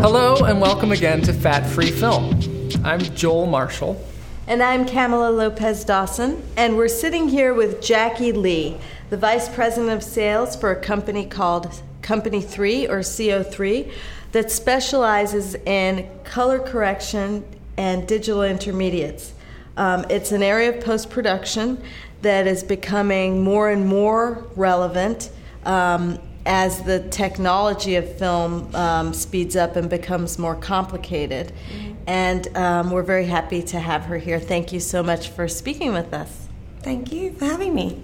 Hello, and welcome again to Fat Free Film. I'm Joel Marshall. And I'm Camila Lopez Dawson, and we're sitting here with Jackie Lee, the Vice President of Sales for a company called Company 3 or CO3 that specializes in color correction and digital intermediates. Um, it's an area of post production that is becoming more and more relevant um, as the technology of film um, speeds up and becomes more complicated. Mm-hmm. And um, we're very happy to have her here. Thank you so much for speaking with us. Thank you for having me.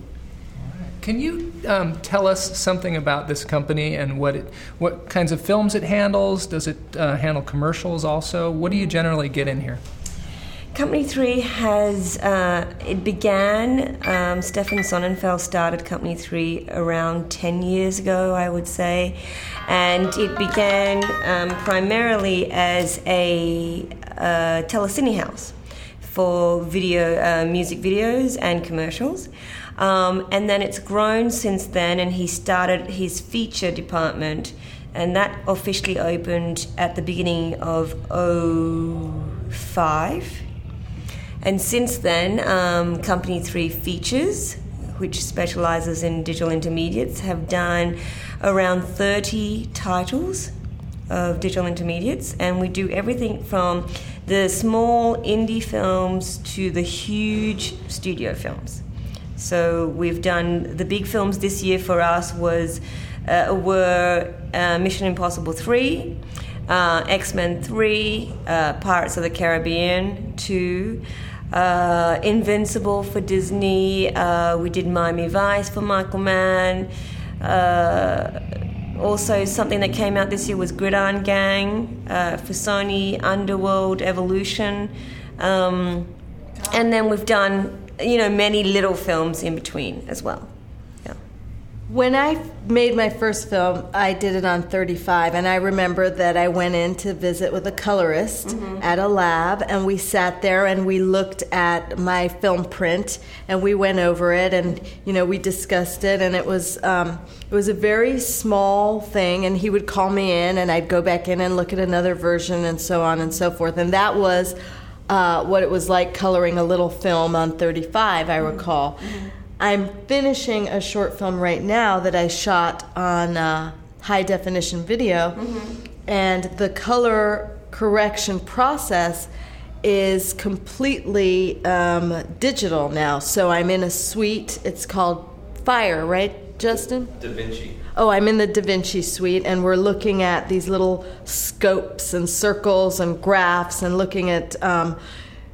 Can you um, tell us something about this company and what it, what kinds of films it handles? Does it uh, handle commercials also? What do you generally get in here? Company 3 has, uh, it began, um, Stefan Sonnenfeld started Company 3 around 10 years ago, I would say. And it began um, primarily as a uh, telecine house for video, uh, music videos and commercials. Um, and then it's grown since then, and he started his feature department, and that officially opened at the beginning of 05 and since then, um, Company 3 Features, which specializes in digital intermediates, have done around 30 titles of digital intermediates, and we do everything from the small indie films to the huge studio films. So we've done the big films this year for us was uh, were uh, Mission Impossible 3, uh, X Men 3, uh, Pirates of the Caribbean 2, uh, Invincible for Disney. Uh, we did Miami Vice for Michael Mann. Uh, also, something that came out this year was Gridiron Gang uh, for Sony, Underworld, Evolution. Um, and then we've done, you know, many little films in between as well. When I made my first film, I did it on 35, and I remember that I went in to visit with a colorist mm-hmm. at a lab, and we sat there and we looked at my film print, and we went over it, and you know we discussed it, and it was um, it was a very small thing, and he would call me in, and I'd go back in and look at another version, and so on and so forth, and that was. Uh, what it was like coloring a little film on 35, I recall. Mm-hmm. I'm finishing a short film right now that I shot on uh, high definition video, mm-hmm. and the color correction process is completely um, digital now. So I'm in a suite. It's called Fire, right, Justin? Da Vinci. Oh, I'm in the Da Vinci suite, and we're looking at these little scopes and circles and graphs, and looking at um,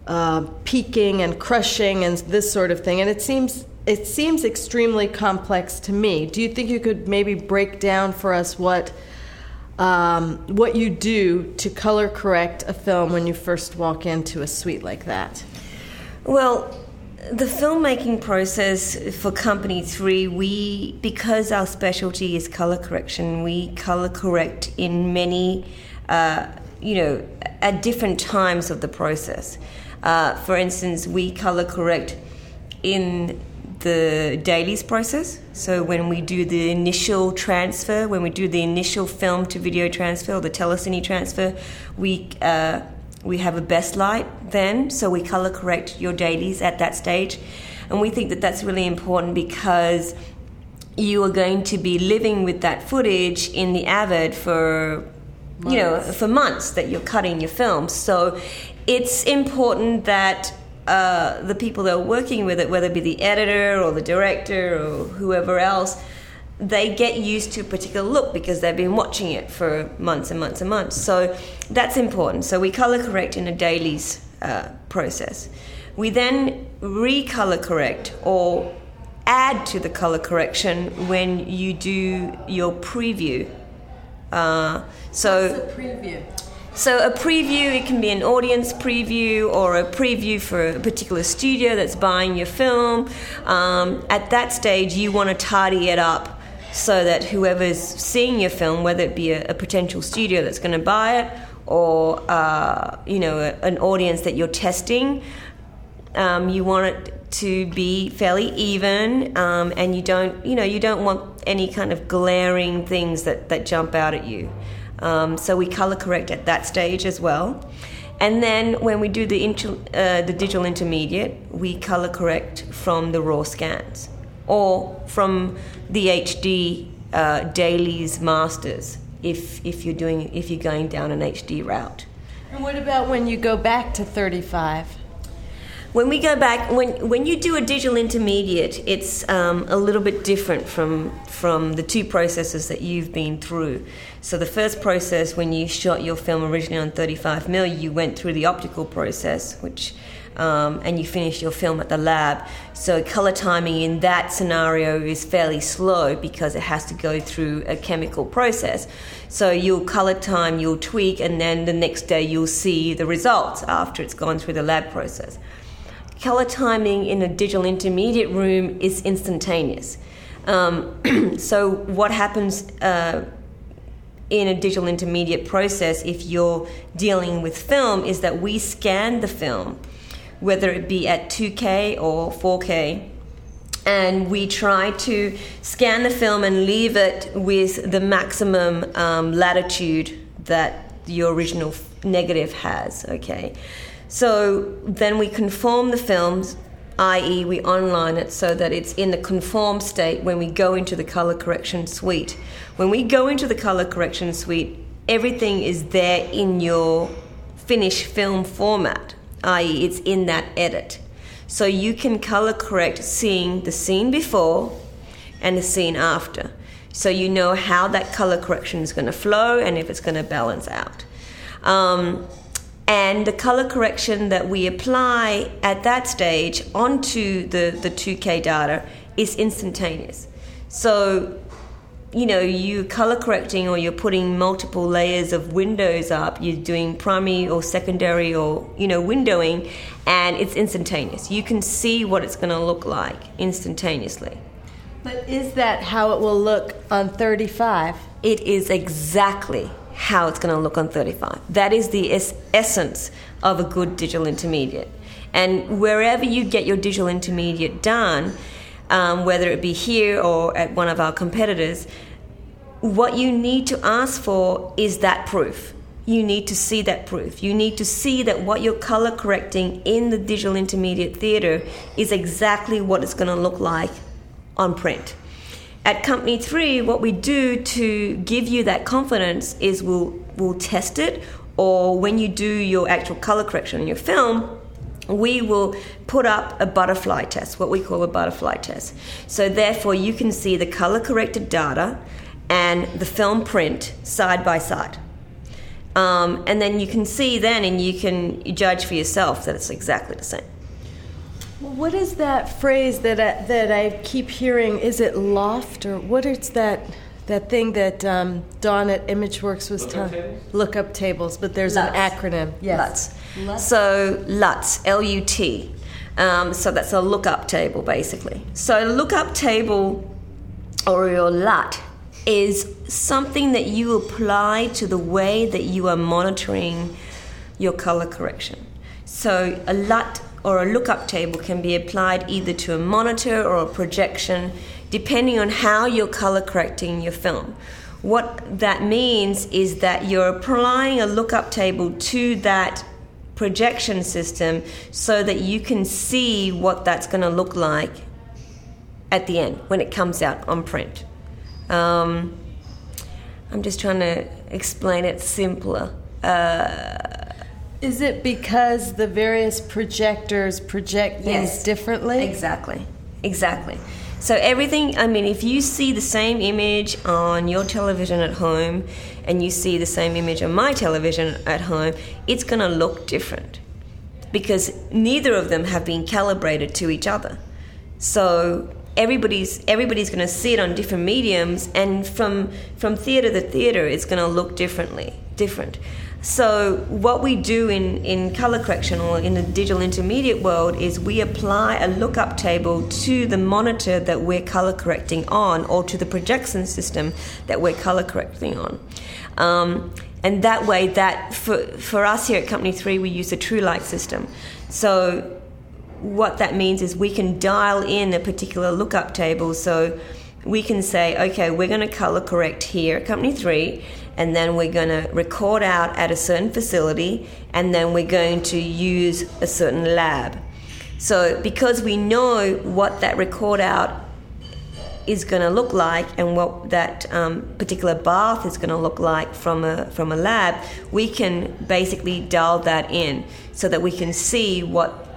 uh, peaking and crushing and this sort of thing. And it seems it seems extremely complex to me. Do you think you could maybe break down for us what um, what you do to color correct a film when you first walk into a suite like that? Well, the filmmaking process for Company 3, we, because our specialty is color correction, we color correct in many, uh, you know, at different times of the process. Uh, for instance, we color correct in the dailies process. So when we do the initial transfer, when we do the initial film to video transfer, or the telecine transfer, we uh, we have a best light then, so we color correct your dailies at that stage, and we think that that's really important because you are going to be living with that footage in the Avid for months. you know for months that you're cutting your film. So it's important that uh, the people that are working with it, whether it be the editor or the director or whoever else, they get used to a particular look because they've been watching it for months and months and months. So that's important. So we color correct in a dailies uh, process. We then recolor correct or add to the color correction when you do your preview. Uh, so preview? So, a preview, it can be an audience preview or a preview for a particular studio that's buying your film. Um, at that stage, you want to tidy it up so that whoever's seeing your film, whether it be a, a potential studio that's going to buy it or uh, you know a, an audience that you're testing, um, you want it to be fairly even, um, and you don't you know you don't want any kind of glaring things that, that jump out at you. Um, so we color correct at that stage as well. And then when we do the, inter, uh, the digital intermediate, we color correct from the raw scans or from the HD uh, dailies masters if, if you're doing if you're going down an HD route. And what about when you go back to 35? When we go back, when when you do a digital intermediate, it's um, a little bit different from from the two processes that you've been through. So the first process, when you shot your film originally on 35 mil, you went through the optical process, which um, and you finish your film at the lab. So color timing in that scenario is fairly slow because it has to go through a chemical process. So you'll color time, you'll tweak, and then the next day you'll see the results after it's gone through the lab process color timing in a digital intermediate room is instantaneous. Um, so, what happens uh, in a digital intermediate process if you're dealing with film is that we scan the film, whether it be at 2K or 4K, and we try to scan the film and leave it with the maximum um, latitude that the original negative has, okay? So then we conform the films, i.e., we online it so that it's in the conform state when we go into the color correction suite. When we go into the color correction suite, everything is there in your finished film format, i.e., it's in that edit. So you can color correct seeing the scene before and the scene after. So you know how that color correction is going to flow and if it's going to balance out. Um, and the color correction that we apply at that stage onto the, the 2K data is instantaneous. So, you know, you color correcting or you're putting multiple layers of windows up, you're doing primary or secondary or, you know, windowing, and it's instantaneous. You can see what it's going to look like instantaneously. But is that how it will look on 35? It is exactly how it's going to look on 35. That is the es- essence of a good digital intermediate. And wherever you get your digital intermediate done, um, whether it be here or at one of our competitors, what you need to ask for is that proof. You need to see that proof. You need to see that what you're color correcting in the digital intermediate theater is exactly what it's going to look like on print. At Company 3, what we do to give you that confidence is we'll, we'll test it, or when you do your actual color correction on your film, we will put up a butterfly test, what we call a butterfly test. So, therefore, you can see the color corrected data and the film print side by side. Um, and then you can see then and you can judge for yourself that it's exactly the same. What is that phrase that I, that I keep hearing? Is it loft or what is that that thing that um, Dawn at ImageWorks was telling? Look up tables, but there's LUTs. an acronym. Yes. LUTs. So LUTs, L U T. Um, so that's a lookup table basically. So lookup table or your LUT is something that you apply to the way that you are monitoring your color correction. So a LUT or a lookup table can be applied either to a monitor or a projection, depending on how you're color correcting your film. What that means is that you're applying a lookup table to that projection system so that you can see what that's going to look like at the end when it comes out on print. Um, I'm just trying to explain it simpler. Uh, Is it because the various projectors project things Yes. differently? Exactly. Exactly. So everything, I mean, if you see the same image on your television at home and you see the same image on my television at home, it's going to look different because neither of them have been calibrated to each other. So everybody's everybody's going to see it on different mediums and from from theater to theater it's going to look differently different so what we do in, in color correction or in the digital intermediate world is we apply a lookup table to the monitor that we're color correcting on or to the projection system that we're color correcting on um, and that way that for, for us here at company 3 we use a Truelight system so what that means is we can dial in a particular lookup table. So we can say, okay, we're going to color correct here at Company 3, and then we're going to record out at a certain facility, and then we're going to use a certain lab. So, because we know what that record out is going to look like and what that um, particular bath is going to look like from a from a lab, we can basically dial that in so that we can see what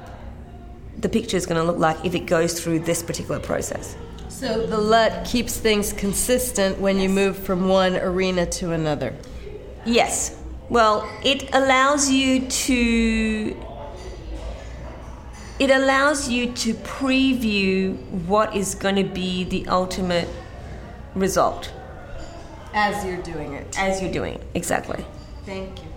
the picture is going to look like if it goes through this particular process. So the LUT keeps things consistent when you move from one arena to another. Yes. Well, it allows you to it allows you to preview what is going to be the ultimate result as you're doing it. As you're doing it, exactly. Thank you.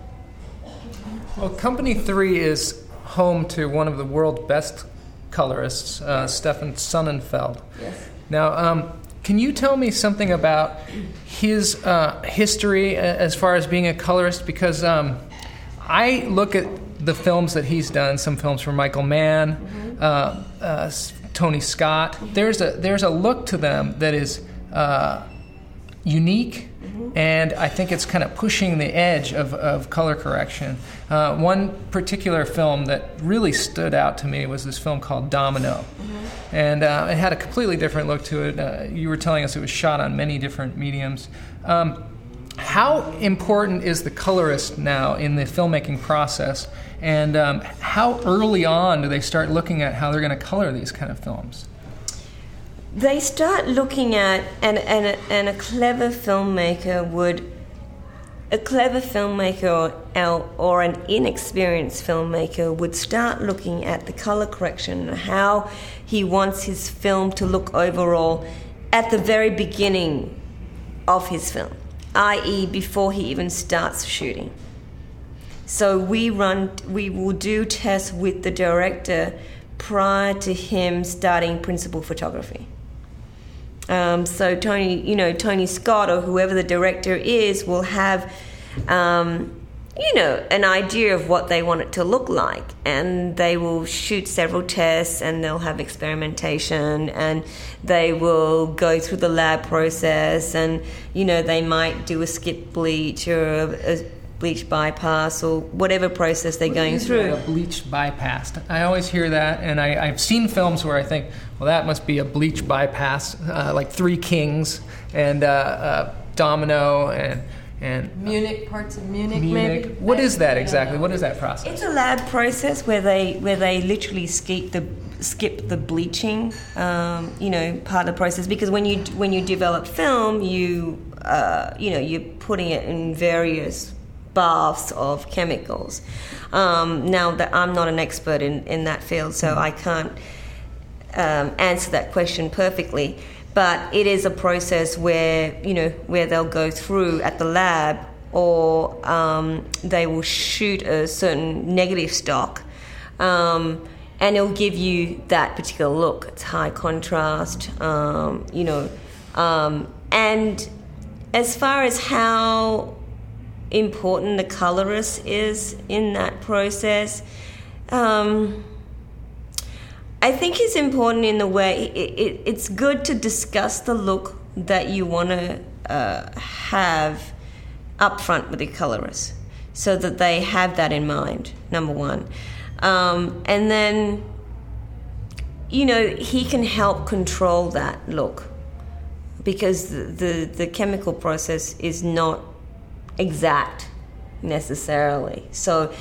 Well, Company 3 is home to one of the world's best colorists, uh, Stefan Sonnenfeld. Yes. Now, um, can you tell me something about his uh, history as far as being a colorist? Because um, I look at the films that he's done, some films from Michael Mann, mm-hmm. uh, uh, Tony Scott. There's a there's a look to them that is uh, unique, mm-hmm. and I think it's kind of pushing the edge of, of color correction. Uh, one particular film that really stood out to me was this film called Domino, mm-hmm. and uh, it had a completely different look to it. Uh, you were telling us it was shot on many different mediums. Um, how important is the colorist now in the filmmaking process? And um, how early on do they start looking at how they're going to color these kind of films? They start looking at, and, and, a, and a clever filmmaker would, a clever filmmaker or, or an inexperienced filmmaker would start looking at the color correction and how he wants his film to look overall at the very beginning of his film, i.e., before he even starts shooting. So we run, we will do tests with the director prior to him starting principal photography. Um, so Tony, you know, Tony Scott or whoever the director is will have, um, you know, an idea of what they want it to look like, and they will shoot several tests, and they'll have experimentation, and they will go through the lab process, and you know, they might do a skip bleach or a, a bleach bypass or whatever process they're going through. A bleach bypass. I always hear that, and I, have seen films where I think, well, that must be a bleach bypass, uh, like Three Kings and uh, uh, Domino and. And Munich, parts of Munich, Munich. maybe. What is that exactly? What is that process? It's a lab process where they where they literally skip the skip the bleaching, um, you know, part of the process. Because when you when you develop film, you uh, you know you're putting it in various baths of chemicals. Um, now that I'm not an expert in, in that field, so I can't um, answer that question perfectly. But it is a process where you know where they'll go through at the lab, or um, they will shoot a certain negative stock, um, and it'll give you that particular look. It's high contrast, um, you know, um, and as far as how important the colorist is in that process. Um, I think it's important in the way it, it, it's good to discuss the look that you want to uh, have up front with the colorist so that they have that in mind, number one. Um, and then, you know, he can help control that look because the, the, the chemical process is not exact necessarily. So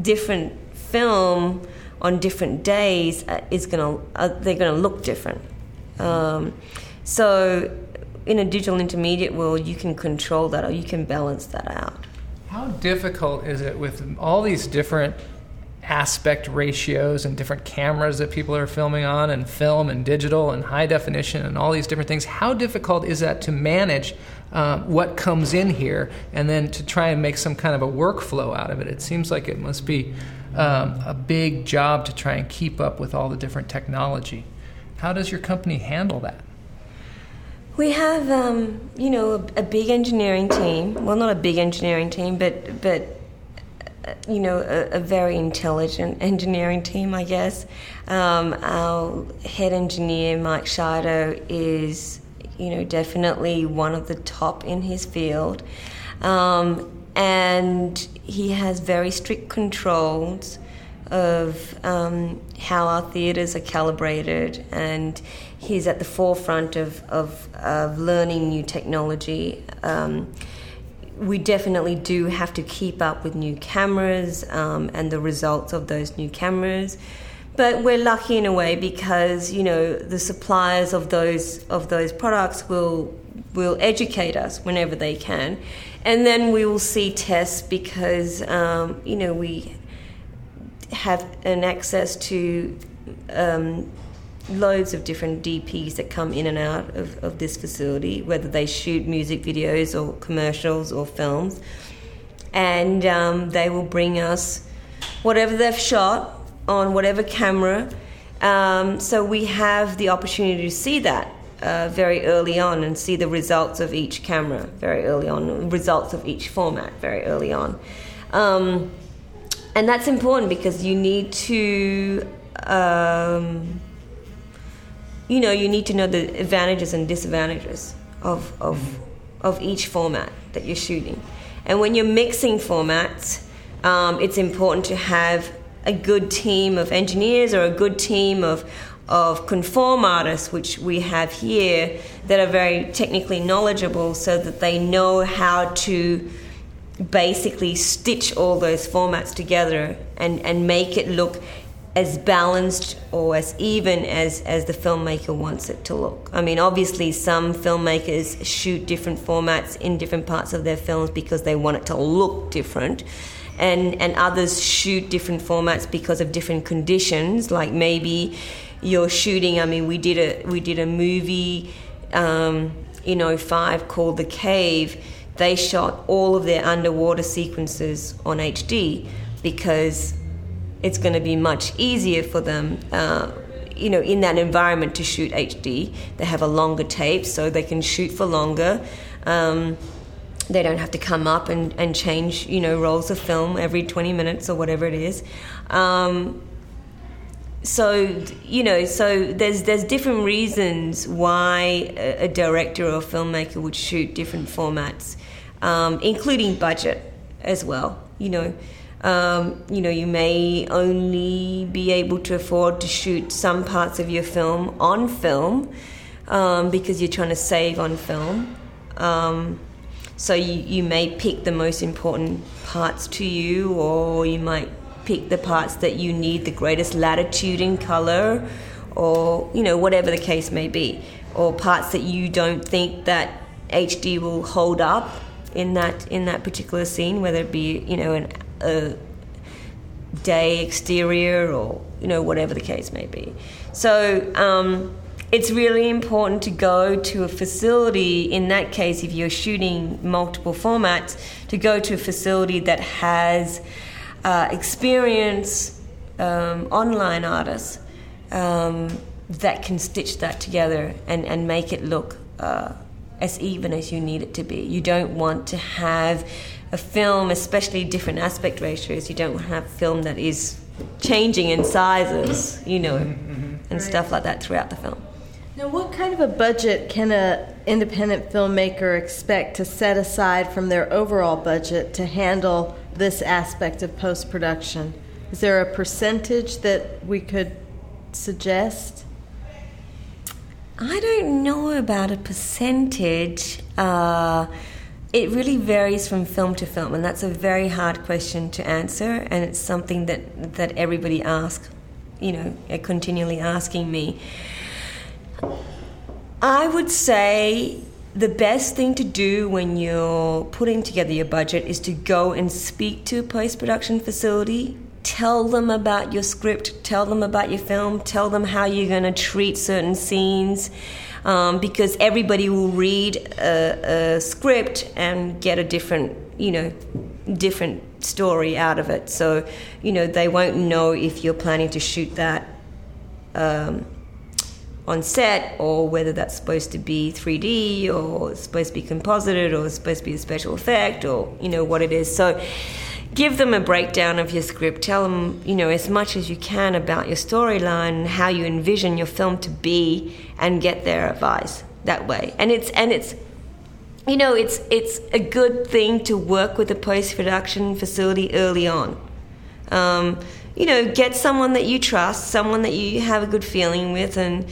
different film on different days uh, is gonna uh, they're gonna look different. Um, so in a digital intermediate world, you can control that or you can balance that out. How difficult is it with all these different aspect ratios and different cameras that people are filming on and film and digital and high definition and all these different things how difficult is that to manage um, what comes in here and then to try and make some kind of a workflow out of it it seems like it must be um, a big job to try and keep up with all the different technology how does your company handle that we have, um, you know, a, a, big engineering team. Well, not a big engineering team, but but you know, a, a, very intelligent engineering team, I guess. Um, our head engineer, Mike Scheider, is you know, definitely one of the top in his field. Um, and he has very strict controls of um, how our theatres are calibrated, and he's at the forefront of, of, of learning new technology. Um, we definitely do have to keep up with new cameras um, and the results of those new cameras. But we're lucky in a way because you know the suppliers of those of those products will will educate us whenever they can, and then we will see tests because um, you know we have an access to um, loads of different DPs that come in and out of, of this facility, whether they shoot music videos or commercials or films. And um, they will bring us whatever they've shot on whatever camera. Um, so we have the opportunity to see that uh, very early on and see the results of each camera very early on, results of each format very early on. Um, and that's important because you need to um, you know, you need to know the advantages and disadvantages of, of, of each format that you're shooting. And when you're mixing formats, um, it's important to have a good team of engineers or a good team of, of conform artists, which we have here, that are very technically knowledgeable so that they know how to basically stitch all those formats together and, and make it look as balanced or as even as, as the filmmaker wants it to look. I mean, obviously, some filmmakers shoot different formats in different parts of their films because they want it to look different. And, and others shoot different formats because of different conditions, like maybe you're shooting. I mean, we did a we did a movie um, in 05 called The Cave. They shot all of their underwater sequences on HD because it's going to be much easier for them. Uh, you know, in that environment to shoot HD, they have a longer tape, so they can shoot for longer. Um, they don't have to come up and, and change, you know, rolls of film every 20 minutes or whatever it is. Um, so you know, so there's there's different reasons why a, director or a filmmaker would shoot different formats, um, including budget as well. You know, um, you know, you may only be able to afford to shoot some parts of your film on film um, because you're trying to save on film. Um, so you, you may pick the most important parts to you, or you might pick the parts that you need the greatest latitude in color, or you know whatever the case may be, or parts that you don't think that HD will hold up in that in that particular scene, whether it be you know an a day exterior or you know whatever the case may be. So um, it's really important to go to a facility. In that case, if you're shooting multiple formats, to go to a facility that has uh, experience um, online artists um, that can stitch that together and, and make it look uh, as even as you need it to be. You don't want to have a film, especially different aspect ratios, you don't want to have film that is changing in sizes, you know, mm-hmm. and right. stuff like that throughout the film. Now, what kind of a budget can an independent filmmaker expect to set aside from their overall budget to handle this aspect of post production? Is there a percentage that we could suggest? I don't know about a percentage. Uh, it really varies from film to film, and that's a very hard question to answer, and it's something that, that everybody asks, you know, continually asking me. I would say the best thing to do when you're putting together your budget is to go and speak to a post production facility. Tell them about your script, tell them about your film, tell them how you're going to treat certain scenes um, because everybody will read a, a, script and get a different, you know, different story out of it. So, you know, they won't know if you're planning to shoot that um, on set or whether that's supposed to be 3D or supposed to be composited or supposed to be a special effect or, you know, what it is. So, give them a breakdown of your script. Tell them, you know, as much as you can about your storyline, how you envision your film to be, and get their advice. that way, and it's and it's you know it's it's a good thing to work with a post production facility early on. Um, you know, get someone that you trust, someone that you have a good feeling with, and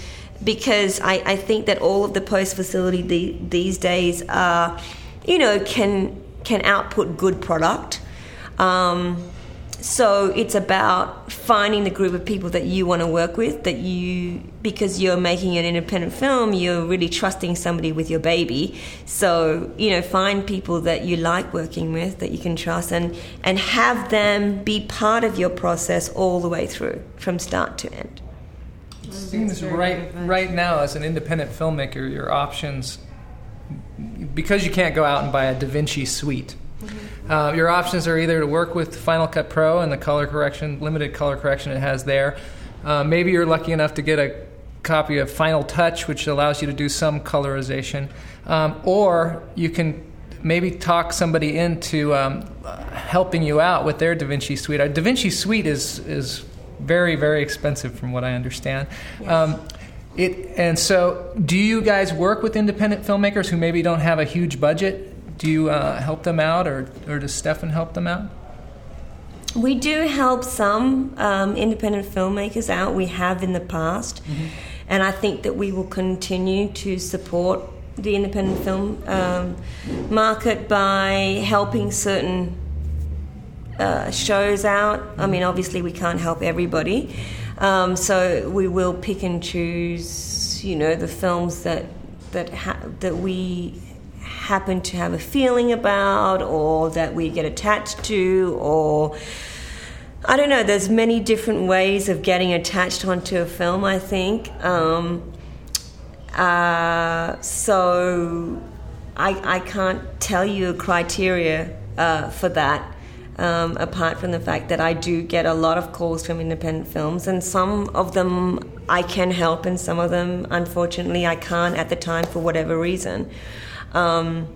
because I, I think that all of the post facility the, these days are, you know, can can output good product. Um, so it's about finding the group of people that you want to work with that you because you're making an independent film you're really trusting somebody with your baby so you know find people that you like working with that you can trust and and have them be part of your process all the way through from start to end it seems right right now as an independent filmmaker your options because you can't go out and buy a DaVinci suite Mm-hmm. Uh, your options are either to work with Final Cut Pro and the color correction, limited color correction it has there. Uh, maybe you're lucky enough to get a copy of Final Touch, which allows you to do some colorization. Um, or you can maybe talk somebody into um, helping you out with their DaVinci Suite. Our DaVinci Suite is, is very, very expensive from what I understand. Yes. Um, it, and so, do you guys work with independent filmmakers who maybe don't have a huge budget do you uh, help them out, or, or does Stefan help them out? We do help some um, independent filmmakers out. We have in the past, mm-hmm. and I think that we will continue to support the independent film um, market by helping certain uh, shows out. I mean, obviously, we can't help everybody, um, so we will pick and choose. You know, the films that that ha- that we happen to have a feeling about or that we get attached to or I don't know, there's many different ways of getting attached onto a film, I think. Um, uh, so I, I can't tell you a criteria uh, for that. Um, apart from the fact that I do get a lot of calls from independent films, and some of them I can help, and some of them, unfortunately, I can't at the time for whatever reason. Um,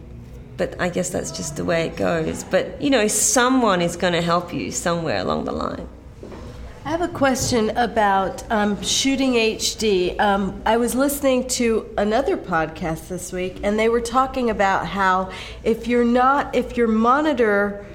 but I guess that's just the way it goes. But you know, someone is going to help you somewhere along the line. I have a question about um, shooting HD. Um, I was listening to another podcast this week, and they were talking about how if you're not, if your monitor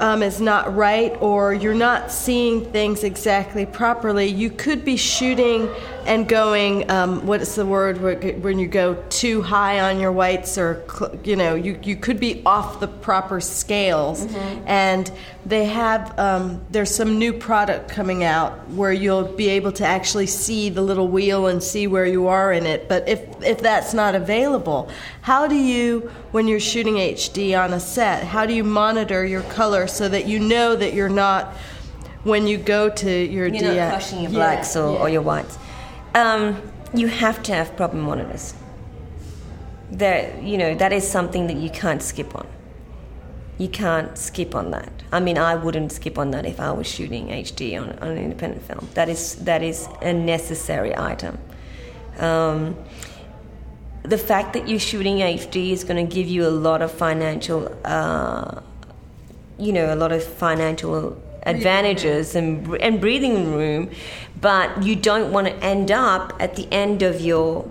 um, is not right or you're not seeing things exactly properly, you could be shooting and going. Um, what is the word when you go too high on your whites, or you know, you, you could be off the proper scales. Mm-hmm. And they have um, there's some new product coming out where you'll be able to actually see the little wheel and see where you are in it. But if if that's not available, how do you when you're shooting HD on a set? How do you monitor your color so that you know that you're not when you go to your you're not crushing your blacks yeah, or, yeah. or, your whites. Um, you have to have problem monitors. That you know that is something that you can't skip on. You can't skip on that. I mean, I wouldn't skip on that if I was shooting HD on, on an independent film. That is that is a necessary item. Um, the fact that you're shooting HD is going to give you a lot of financial, uh, you know, a lot of financial advantages and, and breathing room, but you don't want to end up at the end of your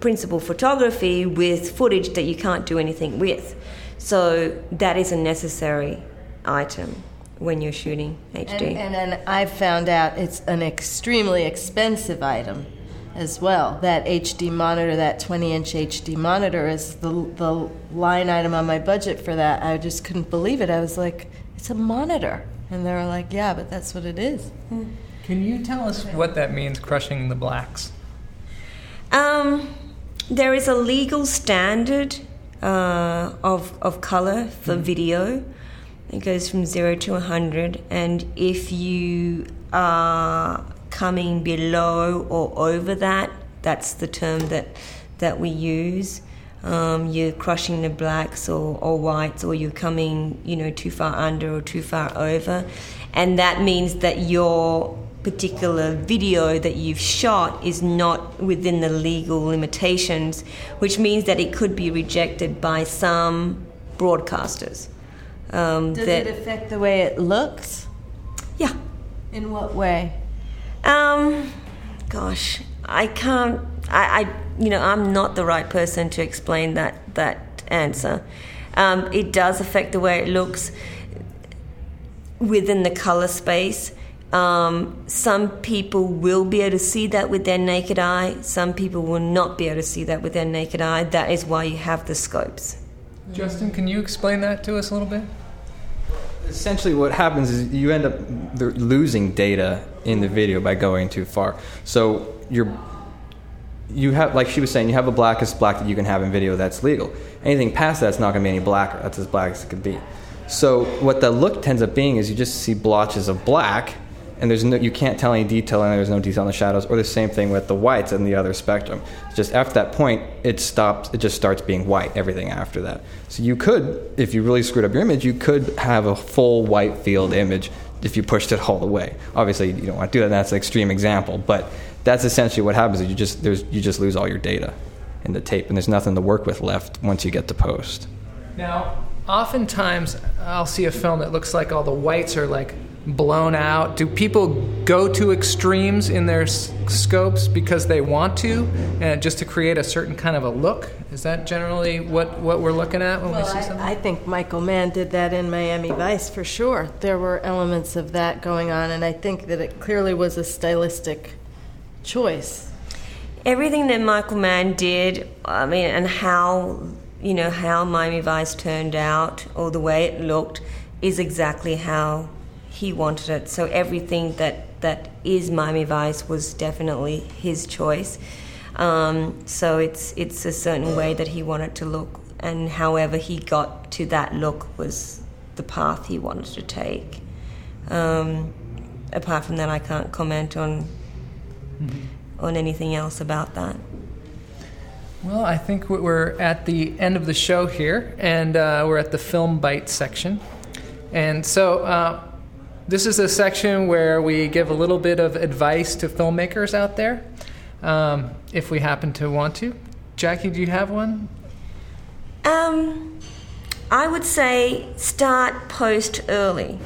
principal photography with footage that you can't do anything with. So that is a necessary item when you're shooting HD. And, and, and I've found out it's an extremely expensive item as well. That HD monitor, that 20 inch HD monitor, is the, the line item on my budget for that. I just couldn't believe it. I was like, it's a monitor. And they were like, yeah, but that's what it is. Can you tell us what that means, crushing the blacks? Um, there is a legal standard uh, of, of color for mm video. It goes from zero to 100. And if you are coming below or over that. That's the term that that we use. Um, you're crushing the blacks or, or whites, or you're coming, you know, too far under or too far over, and that means that your particular video that you've shot is not within the legal limitations, which means that it could be rejected by some broadcasters. Um, Does that, it affect the way it looks? Yeah. In what way? Um, gosh, I can't. I, I, you know, I'm not the right person to explain that that answer. Um, it does affect the way it looks within the color space. Um, some people will be able to see that with their naked eye. Some people will not be able to see that with their naked eye. That is why you have the scopes. Justin, can you explain that to us a little bit? Essentially, what happens is you end up losing data in the video by going too far. So you're you have like she was saying you have a blackest black that you can have in video that's legal. Anything past that's not going to be any blacker that's as black as it could be. So what the look tends up being is you just see blotches of black and there's no you can't tell any detail and there's no detail in the shadows or the same thing with the whites and the other spectrum. Just after that point it stops it just starts being white everything after that. So you could if you really screwed up your image you could have a full white field image if you pushed it all the way. Obviously you don't want to do that that's an extreme example but that's essentially what happens is you just there's you just lose all your data in the tape and there's nothing to work with left once you get to post now oftentimes i'll see a film that looks like all the whites are like blown out? Do people go to extremes in their s- scopes because they want to, and just to create a certain kind of a look? Is that generally what, what we're looking at when well, we see something? I, I think Michael Mann did that in Miami Vice for sure. There were elements of that going on, and I think that it clearly was a stylistic choice. Everything that Michael Mann did, I mean, and how you know how Miami Vice turned out, or the way it looked, is exactly how he wanted it. So everything that that is Miami Vice was definitely his choice. Um, so it's it's a certain way that he wanted to look, and however he got to that look was the path he wanted to take. Um, apart from that, I can't comment on mm-hmm. on anything else about that. Well, I think we're at the end of the show here, and uh, we're at the film bite section. And so, uh, this is a section where we give a little bit of advice to filmmakers out there, um, if we happen to want to. Jackie, do you have one? Um, I would say start post early.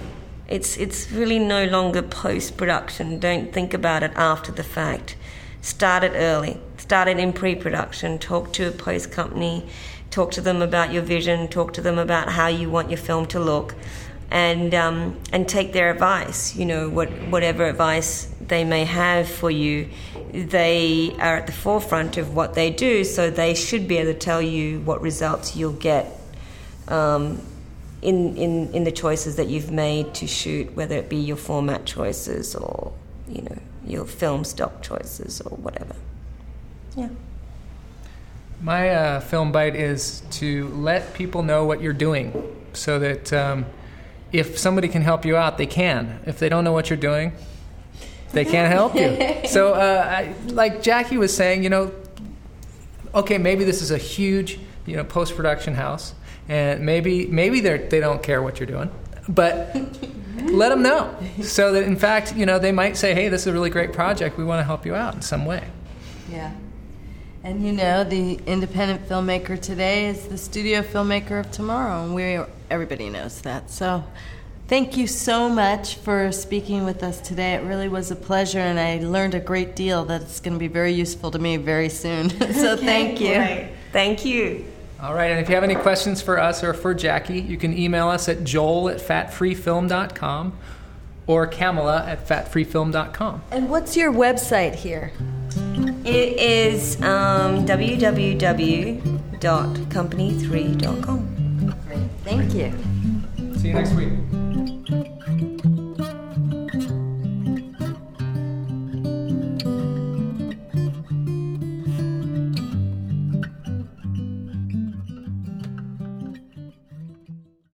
It's it's really no longer post production. Don't think about it after the fact. Start it early. Start it in pre production. Talk to a post company. Talk to them about your vision. Talk to them about how you want your film to look and um, and take their advice. You know, what whatever advice they may have for you, they are at the forefront of what they do, so they should be able to tell you what results you'll get. Um, in, in, in the choices that you've made to shoot, whether it be your format choices or you know your film stock choices or whatever. Yeah. My uh, film bite is to let people know what you're doing, so that um, if somebody can help you out, they can. If they don't know what you're doing, they can't help you. so, uh, I, like Jackie was saying, you know, okay, maybe this is a huge, you know, post production house, and maybe maybe they they don't care what you're doing, but let them know so that in fact, you know, they might say, hey, this is a really great project. We want to help you out in some way. Yeah. And you know, the independent filmmaker today is the studio filmmaker of tomorrow, and we everybody knows that. So, thank you so much for speaking with us today. It really was a pleasure, and I learned a great deal that's going to be very useful to me very soon. so, okay, thank you. Great. Thank you. All right, and if you have any questions for us or for Jackie, you can email us at joel at fatfreefilm.com or Camila at fatfreefilm.com. And what's your website here? It is um, www.company3.com. Great. Thank you. See you next week.